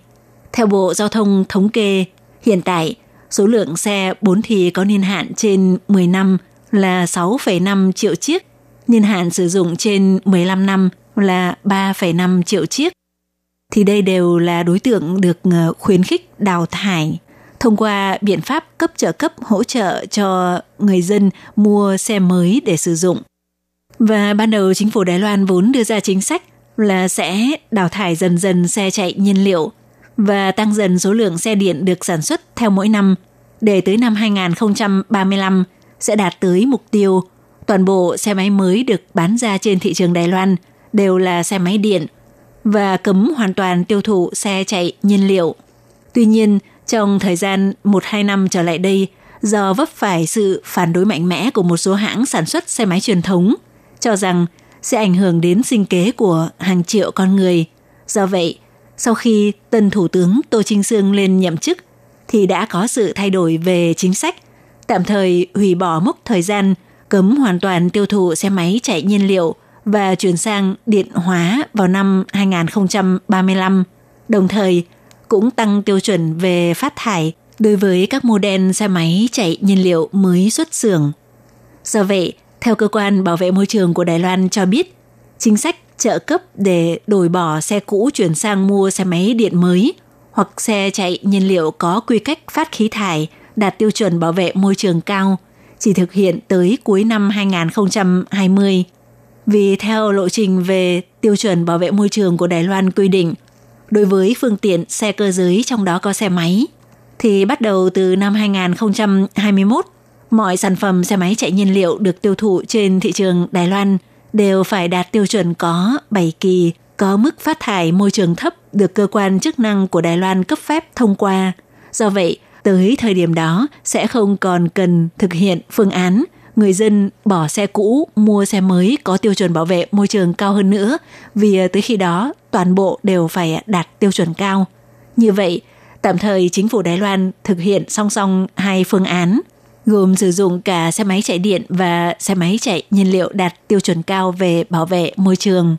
Theo Bộ Giao thông thống kê, hiện tại số lượng xe 4 thì có niên hạn trên 10 năm là 6,5 triệu chiếc, niên hạn sử dụng trên 15 năm là 3,5 triệu chiếc. Thì đây đều là đối tượng được ờ, khuyến khích đào thải thông qua biện pháp cấp trợ cấp hỗ trợ cho người dân mua xe mới để sử dụng. Và ban đầu chính phủ Đài Loan vốn đưa ra chính sách là sẽ đào thải dần dần xe chạy nhiên liệu và tăng dần số lượng xe điện được sản xuất theo mỗi năm để tới năm 2035 sẽ đạt tới mục tiêu toàn bộ xe máy mới được bán ra trên thị trường Đài Loan đều là xe máy điện và cấm hoàn toàn tiêu thụ xe chạy nhiên liệu. Tuy nhiên, trong thời gian 1-2 năm trở lại đây, do vấp phải sự phản đối mạnh mẽ của một số hãng sản xuất xe máy truyền thống, cho rằng sẽ ảnh hưởng đến sinh kế của hàng triệu con người. Do vậy, sau khi tân Thủ tướng Tô Trinh Sương lên nhậm chức, thì đã có sự thay đổi về chính sách, tạm thời hủy bỏ mốc thời gian cấm hoàn toàn tiêu thụ xe máy chạy nhiên liệu và chuyển sang điện hóa vào năm 2035, đồng thời cũng tăng tiêu chuẩn về phát thải đối với các model xe máy chạy nhiên liệu mới xuất xưởng. Do vậy, theo cơ quan bảo vệ môi trường của Đài Loan cho biết, chính sách trợ cấp để đổi bỏ xe cũ chuyển sang mua xe máy điện mới hoặc xe chạy nhiên liệu có quy cách phát khí thải đạt tiêu chuẩn bảo vệ môi trường cao chỉ thực hiện tới cuối năm 2020. Vì theo lộ trình về tiêu chuẩn bảo vệ môi trường của Đài Loan quy định, đối với phương tiện xe cơ giới trong đó có xe máy, thì bắt đầu từ năm 2021, mọi sản phẩm xe máy chạy nhiên liệu được tiêu thụ trên thị trường Đài Loan đều phải đạt tiêu chuẩn có 7 kỳ, có mức phát thải môi trường thấp được cơ quan chức năng của Đài Loan cấp phép thông qua. Do vậy, tới thời điểm đó sẽ không còn cần thực hiện phương án người dân bỏ xe cũ mua xe mới có tiêu chuẩn bảo vệ môi trường cao hơn nữa vì tới khi đó toàn bộ đều phải đạt tiêu chuẩn cao. Như vậy, tạm thời chính phủ Đài Loan thực hiện song song hai phương án gồm sử dụng cả xe máy chạy điện và xe máy chạy nhiên liệu đạt tiêu chuẩn cao về bảo vệ môi trường.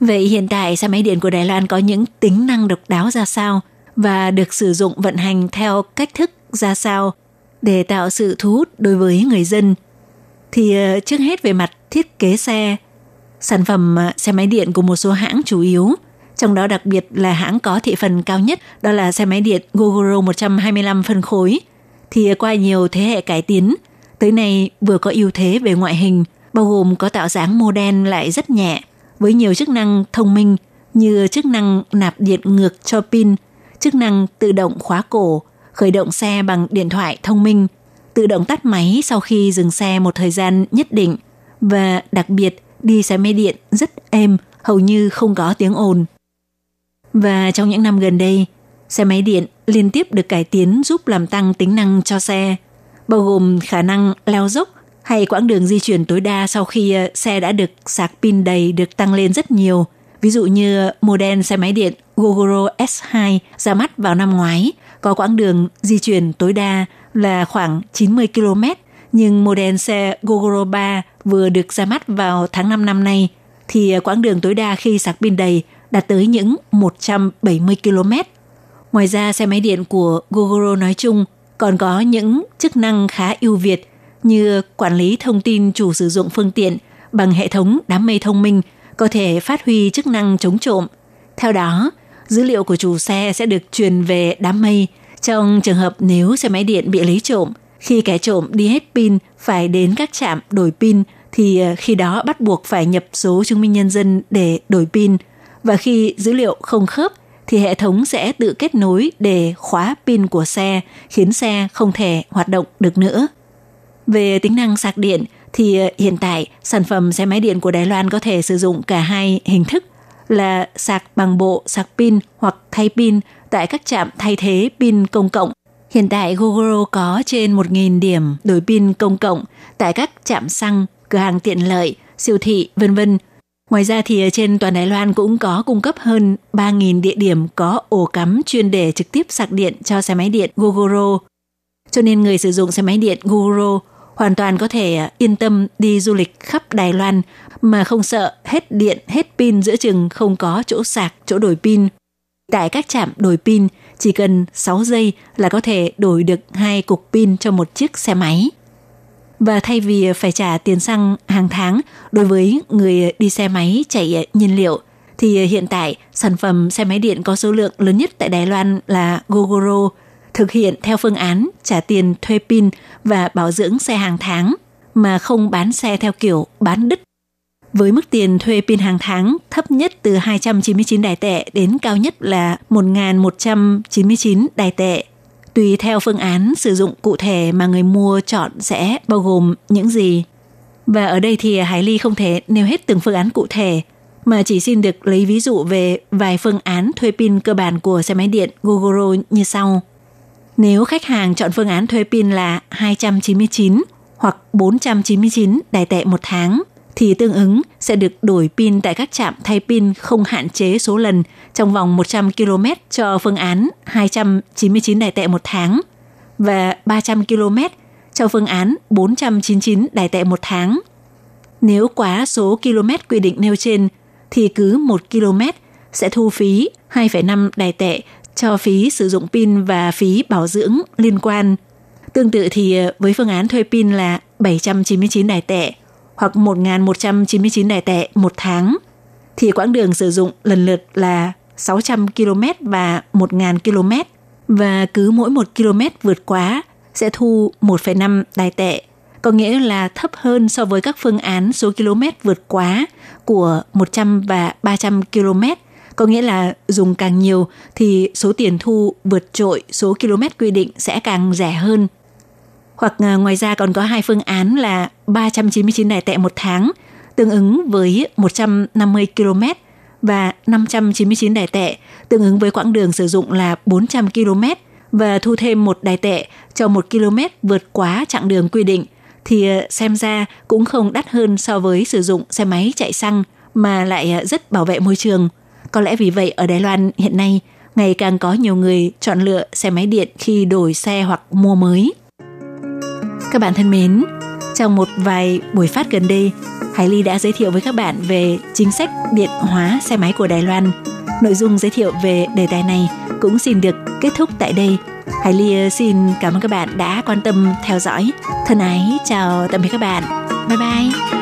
Vậy hiện tại xe máy điện của Đài Loan có những tính năng độc đáo ra sao và được sử dụng vận hành theo cách thức ra sao để tạo sự thu hút đối với người dân? Thì ờ, trước hết về mặt thiết kế xe, sản phẩm à, xe máy điện của một số hãng chủ yếu, trong đó đặc biệt là hãng có thị phần cao nhất đó là xe máy điện Gogoro 125 phân khối, thì qua nhiều thế hệ cải tiến, tới nay vừa có ưu thế về ngoại hình, bao gồm có tạo dáng mô đen lại rất nhẹ, với nhiều chức năng thông minh như chức năng nạp điện ngược cho pin, chức năng tự động khóa cổ, khởi động xe bằng điện thoại thông minh, tự động tắt máy sau khi dừng xe một thời gian nhất định. Và đặc biệt đi xe máy điện rất êm, hầu như không có tiếng ồn. Và trong những năm gần đây, xe máy điện liên tiếp được cải tiến giúp làm tăng tính năng cho xe, bao gồm khả năng leo dốc hay quãng đường di chuyển tối đa sau khi ờ, xe đã được sạc pin đầy được tăng lên rất nhiều. Ví dụ như model xe máy điện Gogoro S2 ra mắt vào năm ngoái, có quãng đường di chuyển tối đa là khoảng 90 km, nhưng model xe Gogoro 3 vừa được ra mắt vào tháng 5 năm nay, thì à, quãng đường tối đa khi sạc pin đầy đạt tới những 170 km. Ngoài ra, xe máy điện của Gogoro nói chung còn có những chức năng khá ưu việt như quản lý thông tin chủ sử dụng phương tiện bằng hệ thống đám mây thông minh có thể phát huy chức năng chống trộm. Theo đó, dữ liệu của chủ xe sẽ được truyền về đám mây trong trường hợp nếu xe máy điện bị lấy trộm. Khi kẻ trộm đi hết pin phải đến các trạm đổi pin thì ờ, khi đó bắt buộc phải nhập số chứng minh nhân dân để đổi pin. Và khi dữ liệu không khớp thì hệ thống sẽ tự kết nối để khóa pin của xe, khiến xe không thể hoạt động được nữa. Về tính năng sạc điện thì ờ, hiện tại sản phẩm xe máy điện của Đài Loan có thể sử dụng cả hai hình thức là sạc bằng bộ sạc pin hoặc thay pin tại các trạm thay thế pin công cộng. Hiện tại Gogoro có trên 1.000 điểm đổi pin công cộng tại các trạm xăng, cửa hàng tiện lợi, siêu thị, vân vân. Ngoài ra thì trên toàn Đài Loan cũng có cung cấp hơn 3.000 địa điểm có ổ cắm chuyên để trực tiếp sạc điện cho xe máy điện Gogoro. Cho nên người sử dụng xe máy điện Gogoro hoàn toàn có thể à, yên tâm đi du lịch khắp Đài Loan mà không sợ hết điện, hết pin giữa chừng không có chỗ sạc, chỗ đổi pin. Tại các trạm đổi pin, chỉ cần 6 giây là có thể đổi được hai cục pin cho một chiếc xe máy. Và thay vì phải trả tiền xăng hàng tháng đối với người đi xe máy chạy nhiên liệu, thì hiện tại sản phẩm xe máy điện có số lượng lớn nhất tại Đài Loan là Gogoro thực hiện theo phương án trả tiền thuê pin và bảo dưỡng xe hàng tháng mà không bán xe theo kiểu bán đứt. Với mức tiền thuê pin hàng tháng thấp nhất từ 299 đài tệ đến cao nhất là 1.199 đài tệ. Tùy theo phương án sử dụng cụ thể mà người mua chọn sẽ bao gồm những gì. Và ở đây thì Hải Ly không thể nêu hết từng phương án cụ thể, mà chỉ xin được lấy ví dụ về vài phương án thuê pin cơ bản của xe máy điện Gogoro như sau. Nếu khách hàng chọn phương án thuê pin là 299 hoặc 499 đài tệ một tháng, thì tương ứng sẽ được đổi pin tại các trạm thay pin không hạn chế số lần trong vòng 100 km cho phương án 299 đài tệ một tháng và 300 km cho phương án 499 đài tệ một tháng. Nếu quá số km quy định nêu trên thì cứ 1 km sẽ thu phí 2,5 đài tệ cho phí sử dụng pin và phí bảo dưỡng liên quan. Tương tự thì ờ, với phương án thuê pin là 799 đài tệ hoặc 1.199 đài tệ một tháng, thì quãng đường sử dụng lần lượt là 600 km và 1.000 km và cứ mỗi 1 km vượt quá sẽ thu 1,5 đài tệ, có nghĩa là thấp hơn so với các phương án số km vượt quá của 100 và 300 km có nghĩa là dùng càng nhiều thì số tiền thu vượt trội số km quy định sẽ càng rẻ hơn. Hoặc ờ, ngoài ra còn có hai phương án là 399 đài tệ một tháng, tương ứng với 150 km và 599 đài tệ, tương ứng với quãng đường sử dụng là 400 km và thu thêm một đài tệ cho một km vượt quá chặng đường quy định thì ờ, xem ra cũng không đắt hơn so với sử dụng xe máy chạy xăng mà lại ờ, rất bảo vệ môi trường. Có lẽ vì vậy ở Đài Loan hiện nay ngày càng có nhiều người chọn lựa xe máy điện khi đổi xe hoặc mua mới. Các bạn thân mến, trong một vài buổi phát gần đây, Hải Ly đã giới thiệu với các bạn về chính sách điện hóa xe máy của Đài Loan. Nội dung giới thiệu về đề tài này cũng xin được kết thúc tại đây. Hải Ly ờ, xin cảm ơn các bạn đã quan tâm theo dõi. Thân ái, chào tạm biệt các bạn. Bye bye!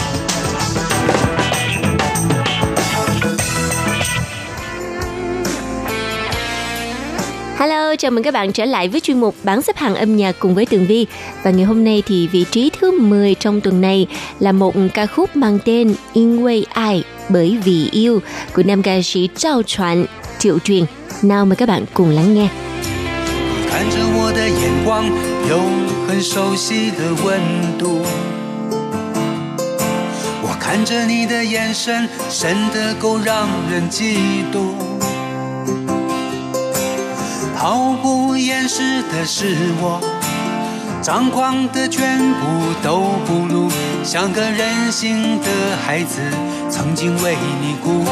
Hello, chào mừng các bạn trở lại với chuyên mục bảng xếp hạng âm nhạc cùng với Tường Vi. Và ngày hôm nay thì vị trí thứ 10 trong tuần này là một ca khúc mang tên In Way Ai bởi vì yêu của nam ca sĩ Zhao Chuan, Triệu Truyền. Nào mời các bạn cùng lắng nghe. 看着我的眼光，有很熟悉的温度。我看着你的眼神，深得够让人嫉妒。 毫不掩饰的是我，张狂的全部都不如，像个任性的孩子，曾经为你哭。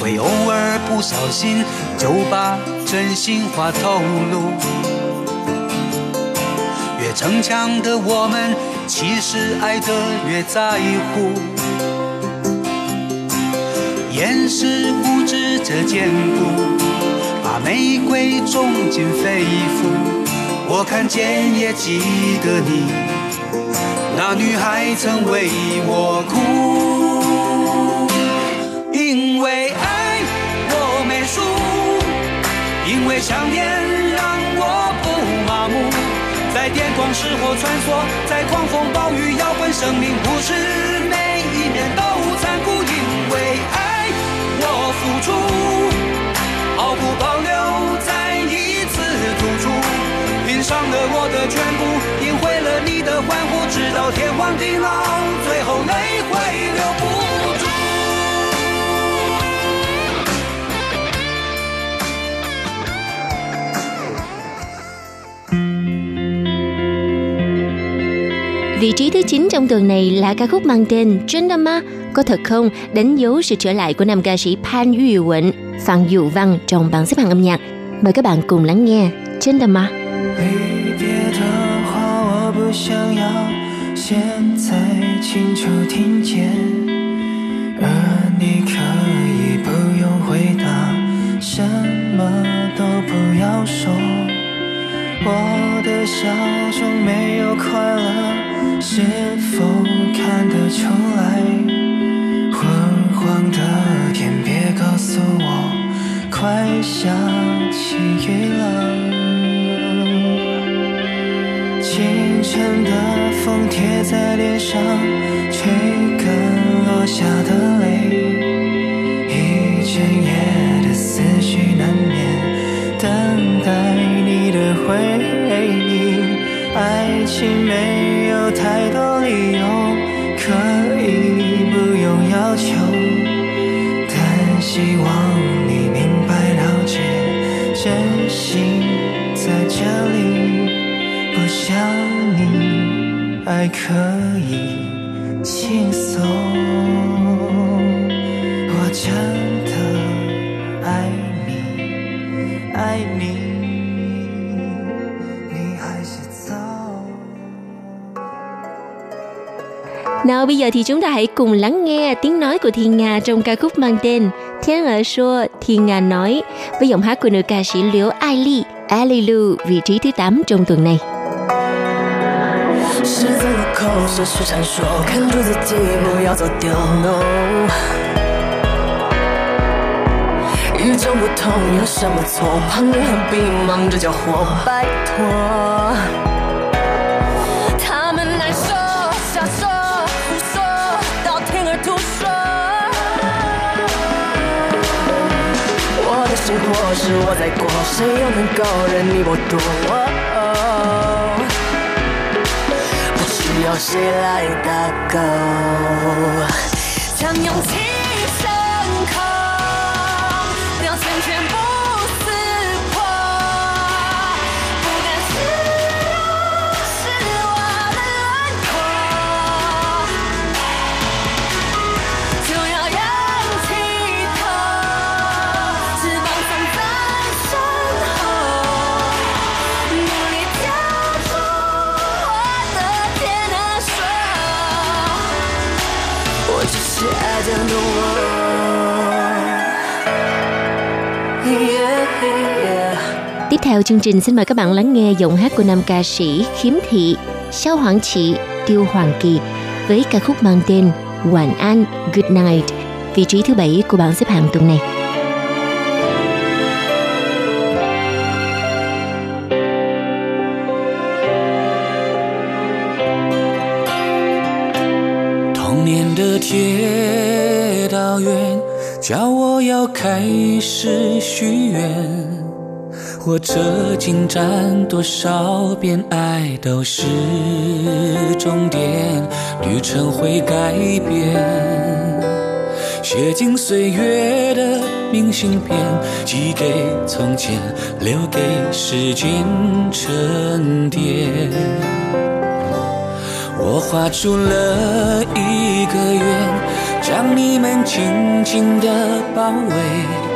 会偶尔不小心就把真心话透露。越逞强的我们，其实爱得越在乎。掩饰固执着坚固，把玫瑰种进肺腑。我看见也记得你，那女孩曾为我哭。因为爱我没输，因为想念让我不麻木，在电光石火穿梭，在狂风暴雨摇滚，生命不是每一面都，付出，毫不保留再一次突出，拼上了我的全部，赢回了你的欢呼，直到天荒地老，最后泪会流 Vị trí thứ 9 trong tuần này là ca khúc mang tên Chân Đâm Ma Có thật không đánh dấu sự trở lại của nam ca sĩ Pan Yu Quẩn, Phan Dụ Văn trong bảng xếp hạng âm nhạc. Mời các bạn cùng lắng nghe Chân Đâm Ma. 离别的话我不想要现在清楚听见，而你可以不用回答，什么都不要说。我的笑中没有快乐， 是否看得出来？昏黄的天，别告诉我，快下起雨了。清晨的风贴在脸上，吹干落下的泪。可以轻松，我真的爱你，爱你，你还是走。 Nào bây giờ thì chúng ta hãy cùng lắng nghe tiếng nói của Thiên Nga trong ca khúc mang tên Thiên ở Xua, Thiên Nga nói với giọng hát của nữ ca sĩ Liễu Ai Ly, Ali Lu, vị trí thứ 8 trong tuần này. 十字路口，生死缠说，看住自己，不要走丢。No，与众不同有什么错？旁人何必忙着交火？拜托，他们难说，瞎说，胡说，道听而途说。我的生活是我在过，谁又能够任你剥夺？由谁来打勾，将勇气 theo chương trình xin mời các bạn lắng nghe giọng hát của nam ca sĩ khiếm thị Sao Hoàng Trị Tiêu Hoàng Kỳ với ca khúc mang tên Hoàn An Good Night, vị trí thứ bảy của bảng xếp hạng tuần này. 童年的铁道员叫我要开始许愿， 火车进站多少遍，爱都是终点，旅程会改变。写进岁月的明信片，寄给从前，留给时间沉淀。我画出了一个圆，将你们紧紧地包围。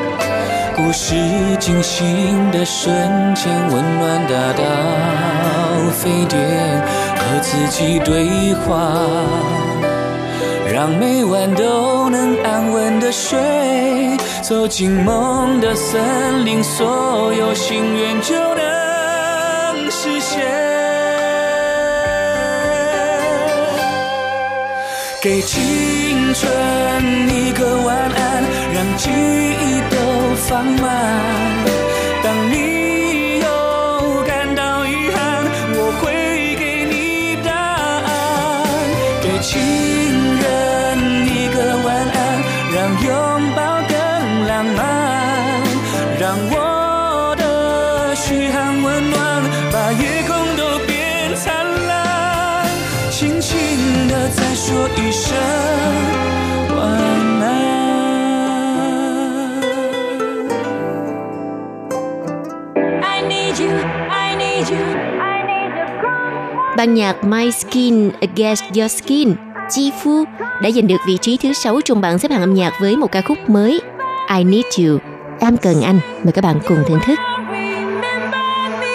故事进行的瞬间，温暖达到沸点，和自己对话，让每晚都能安稳的睡。走进梦的森林，所有心愿就能实现。给春一个晚安，让记忆都放慢。当你又感到遗憾，我会给你答案。给情人一个晚安，让拥抱更浪漫，让我的嘘寒问暖，把夜空都变灿烂。轻轻的再说一声 Ban nhạc My Skin Against Your Skin Chi Phu đã giành được vị trí thứ sáu trong bảng xếp hạng âm nhạc với một ca khúc mới I Need You Em cần anh mời các bạn cùng thưởng thức remember me.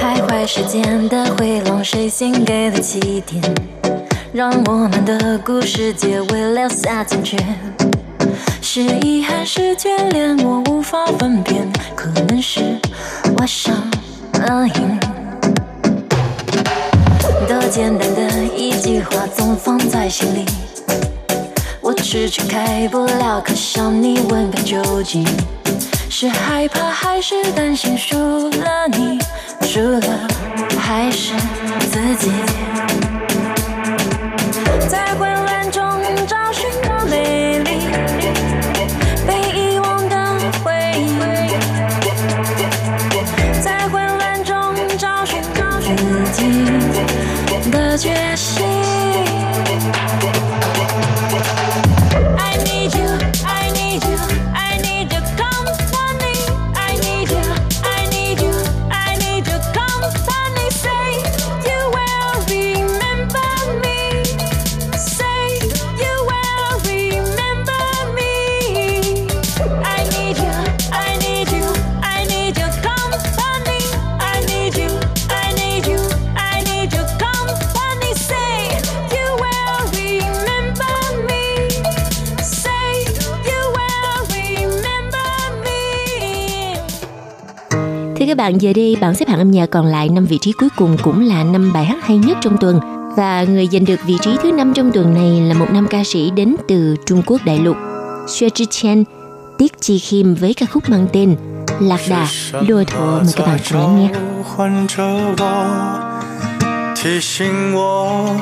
徘徊时间的回廊，谁先给的起点？ 让我们的故事结尾留下残缺。是遗憾，是眷恋，我无法分辨，可能是我上了瘾。多简单的一句话，总放在心里。我迟迟开不了口，向你问个究竟。是害怕还是担心输了你，输了还是自己？在混 bạn, giờ đây bảng xếp hạng âm nhạc còn lại 5 vị trí cuối cùng cũng là năm bài hát hay nhất trong tuần. Và người giành được vị trí thứ năm trong tuần này là một nam ca sĩ đến từ Trung Quốc đại lục. Xue Zhi Chen, Tiết Chi Khiêm với ca khúc mang tên Lạc Đà, Lua Thổ. Mời các bạn cùng lắng nghe. 唤着我，提醒我，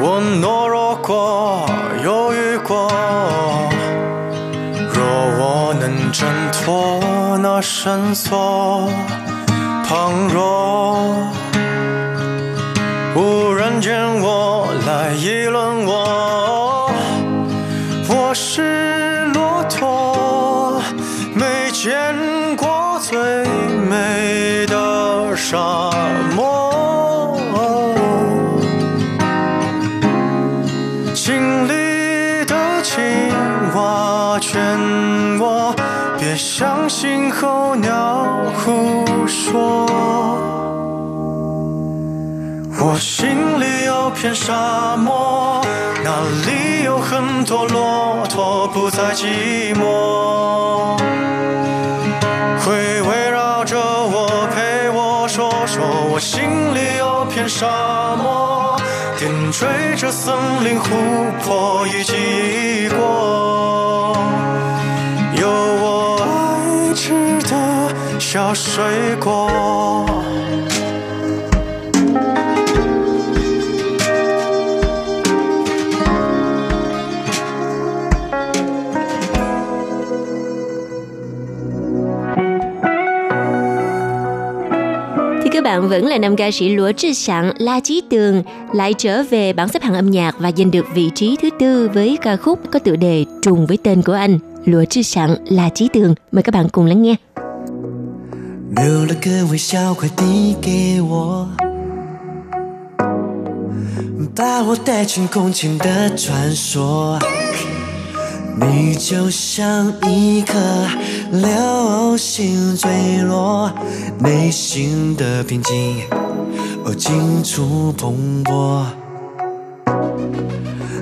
我懦弱过，犹豫过。 挣脱那绳索，倘若无人见我来议论我，我是骆驼，没见过最美的沙心里有片沙漠，那里有很多骆驼，不再寂寞。会围绕着我，陪我说说。我心里有片沙漠，点缀着森林、湖泊以及异国。有我爱吃的小水果。bạn vẫn là nam ca sĩ Lúa Trư Sẵn La Chí Tường lại trở về bảng xếp hạng âm nhạc và giành được vị trí thứ tư với ca khúc có tựa đề trùng với tên của anh Lúa Trư Sẵn La Chí Tường. Mời các bạn cùng lắng nghe. 留了个微笑，快递给我，把我带进空前的传说。 你就像一颗流星坠落，内心的平静哦尽处蓬勃。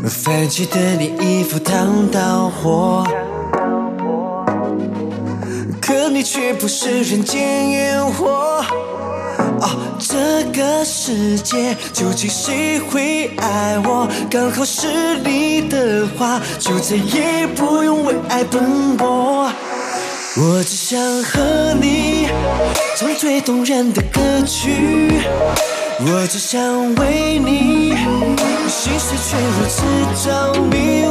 泛起的你衣服烫到火。可你却不是人间烟火。哦，这个世界究竟谁会爱我？刚好是你的话，就再也不用为爱奔波。我只想和你唱最动人的歌曲，我只想为你心碎却如此着迷，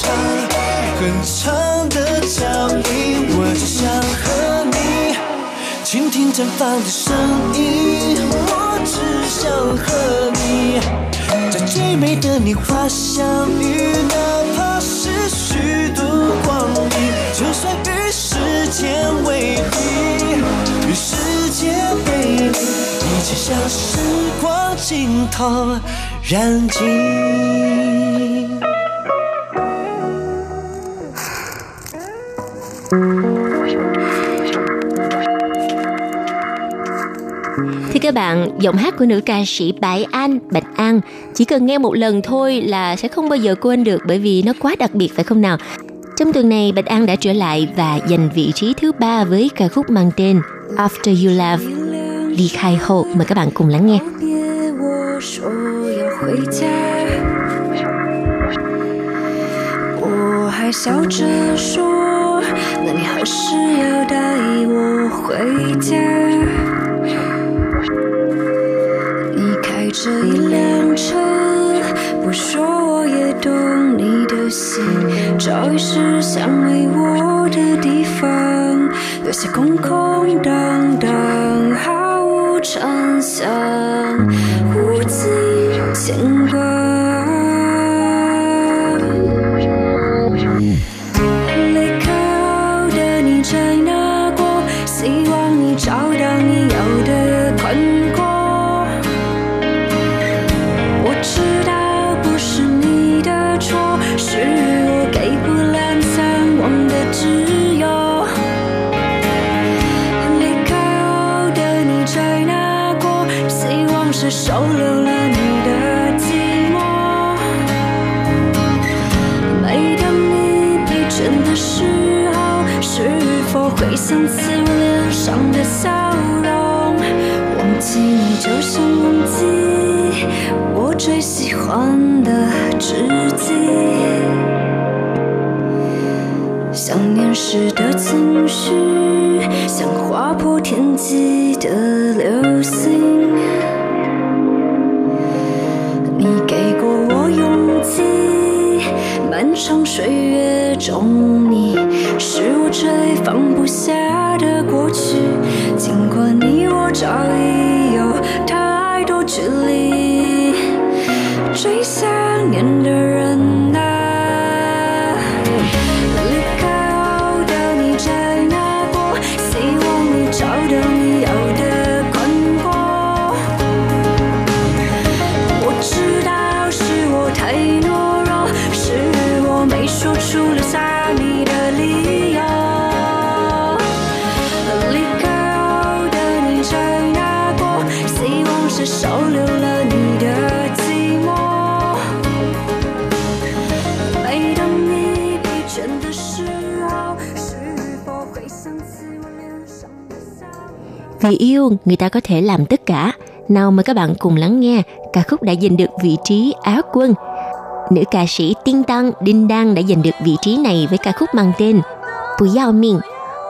长很长的脚印。我只想和你倾听绽放的声音，我只想和你在最美的年华相遇，哪怕是虚度光阴，就算与时间为敌，与时间为敌，一起向时光尽头燃尽。Thưa các bạn, giọng hát của nữ ca sĩ Bạch An, Bạch An chỉ cần nghe một lần thôi là sẽ không bao giờ quên được bởi vì nó quá đặc biệt phải không nào? Trong tuần này, Bạch An đã trở lại và giành vị trí thứ ba với ca khúc mang tên After You Love. Ly khai hậu, mời các bạn cùng lắng nghe. 别我说要回家，我还笑着说， 那你何时要带我回家？你开着一辆车，不说我也懂你的心，找一时想为我的地方，有些空空荡荡，毫无长相，无尽牵挂。的流星。你给过我勇气，漫长岁月中，你是我最放不下的过去。尽管你我早已有太多距离，最 Vì yêu, người ta có thể làm tất cả. Nào mời các bạn cùng lắng nghe ca khúc đã giành được vị trí Á quân. Nữ ca sĩ Tiên Tăng Đinh Đăng đã giành được vị trí này với ca khúc mang tên Bù Yao Minh,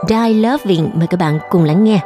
Die Loving. Mời các bạn cùng lắng nghe.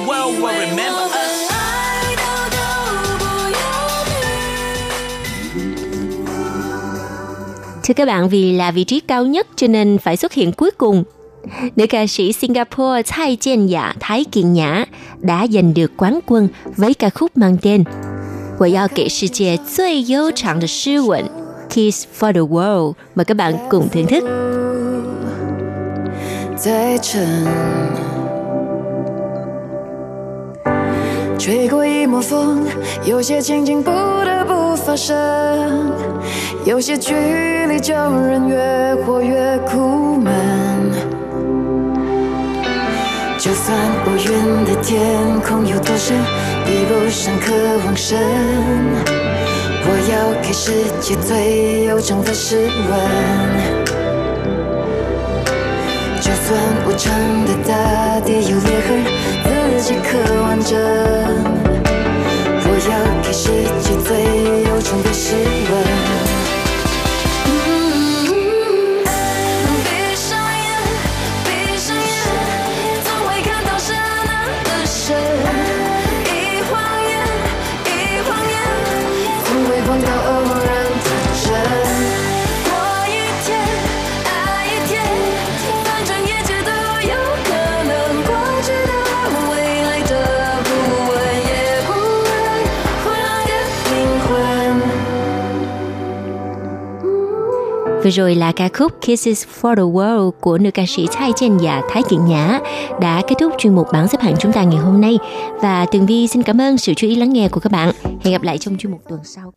this cold world will remember us。爱的都不要命。 Thưa các bạn, vì là vị trí cao nhất cho nên phải xuất hiện cuối cùng. Nữ ca sĩ Singapore Tsai Jian Dạ Thái Kiên Nhã đã giành được quán quân với ca khúc mang tên 我要给世界最悠长的诗吻 Kiss for the World. Mời các bạn cùng thưởng thức. 在沉， 吹过一抹风，有些情景不得不发生，有些距离叫人越活越苦闷。就算乌云的天空有多深，比不上渴望深。我要给世界最悠长的诗吻。就算无常的大地有裂痕，己刻完整。我要给世界最悠长的诗吻。Vừa rồi là ca khúc Kisses for the World của nữ ca sĩ Thái Chen và Thái Kiện Nhã đã kết thúc chuyên mục bảng xếp hạng chúng ta ngày hôm nay. Và Tường Vi xin cảm ơn sự chú ý lắng nghe của các bạn. Hẹn gặp lại trong chuyên mục tuần sau.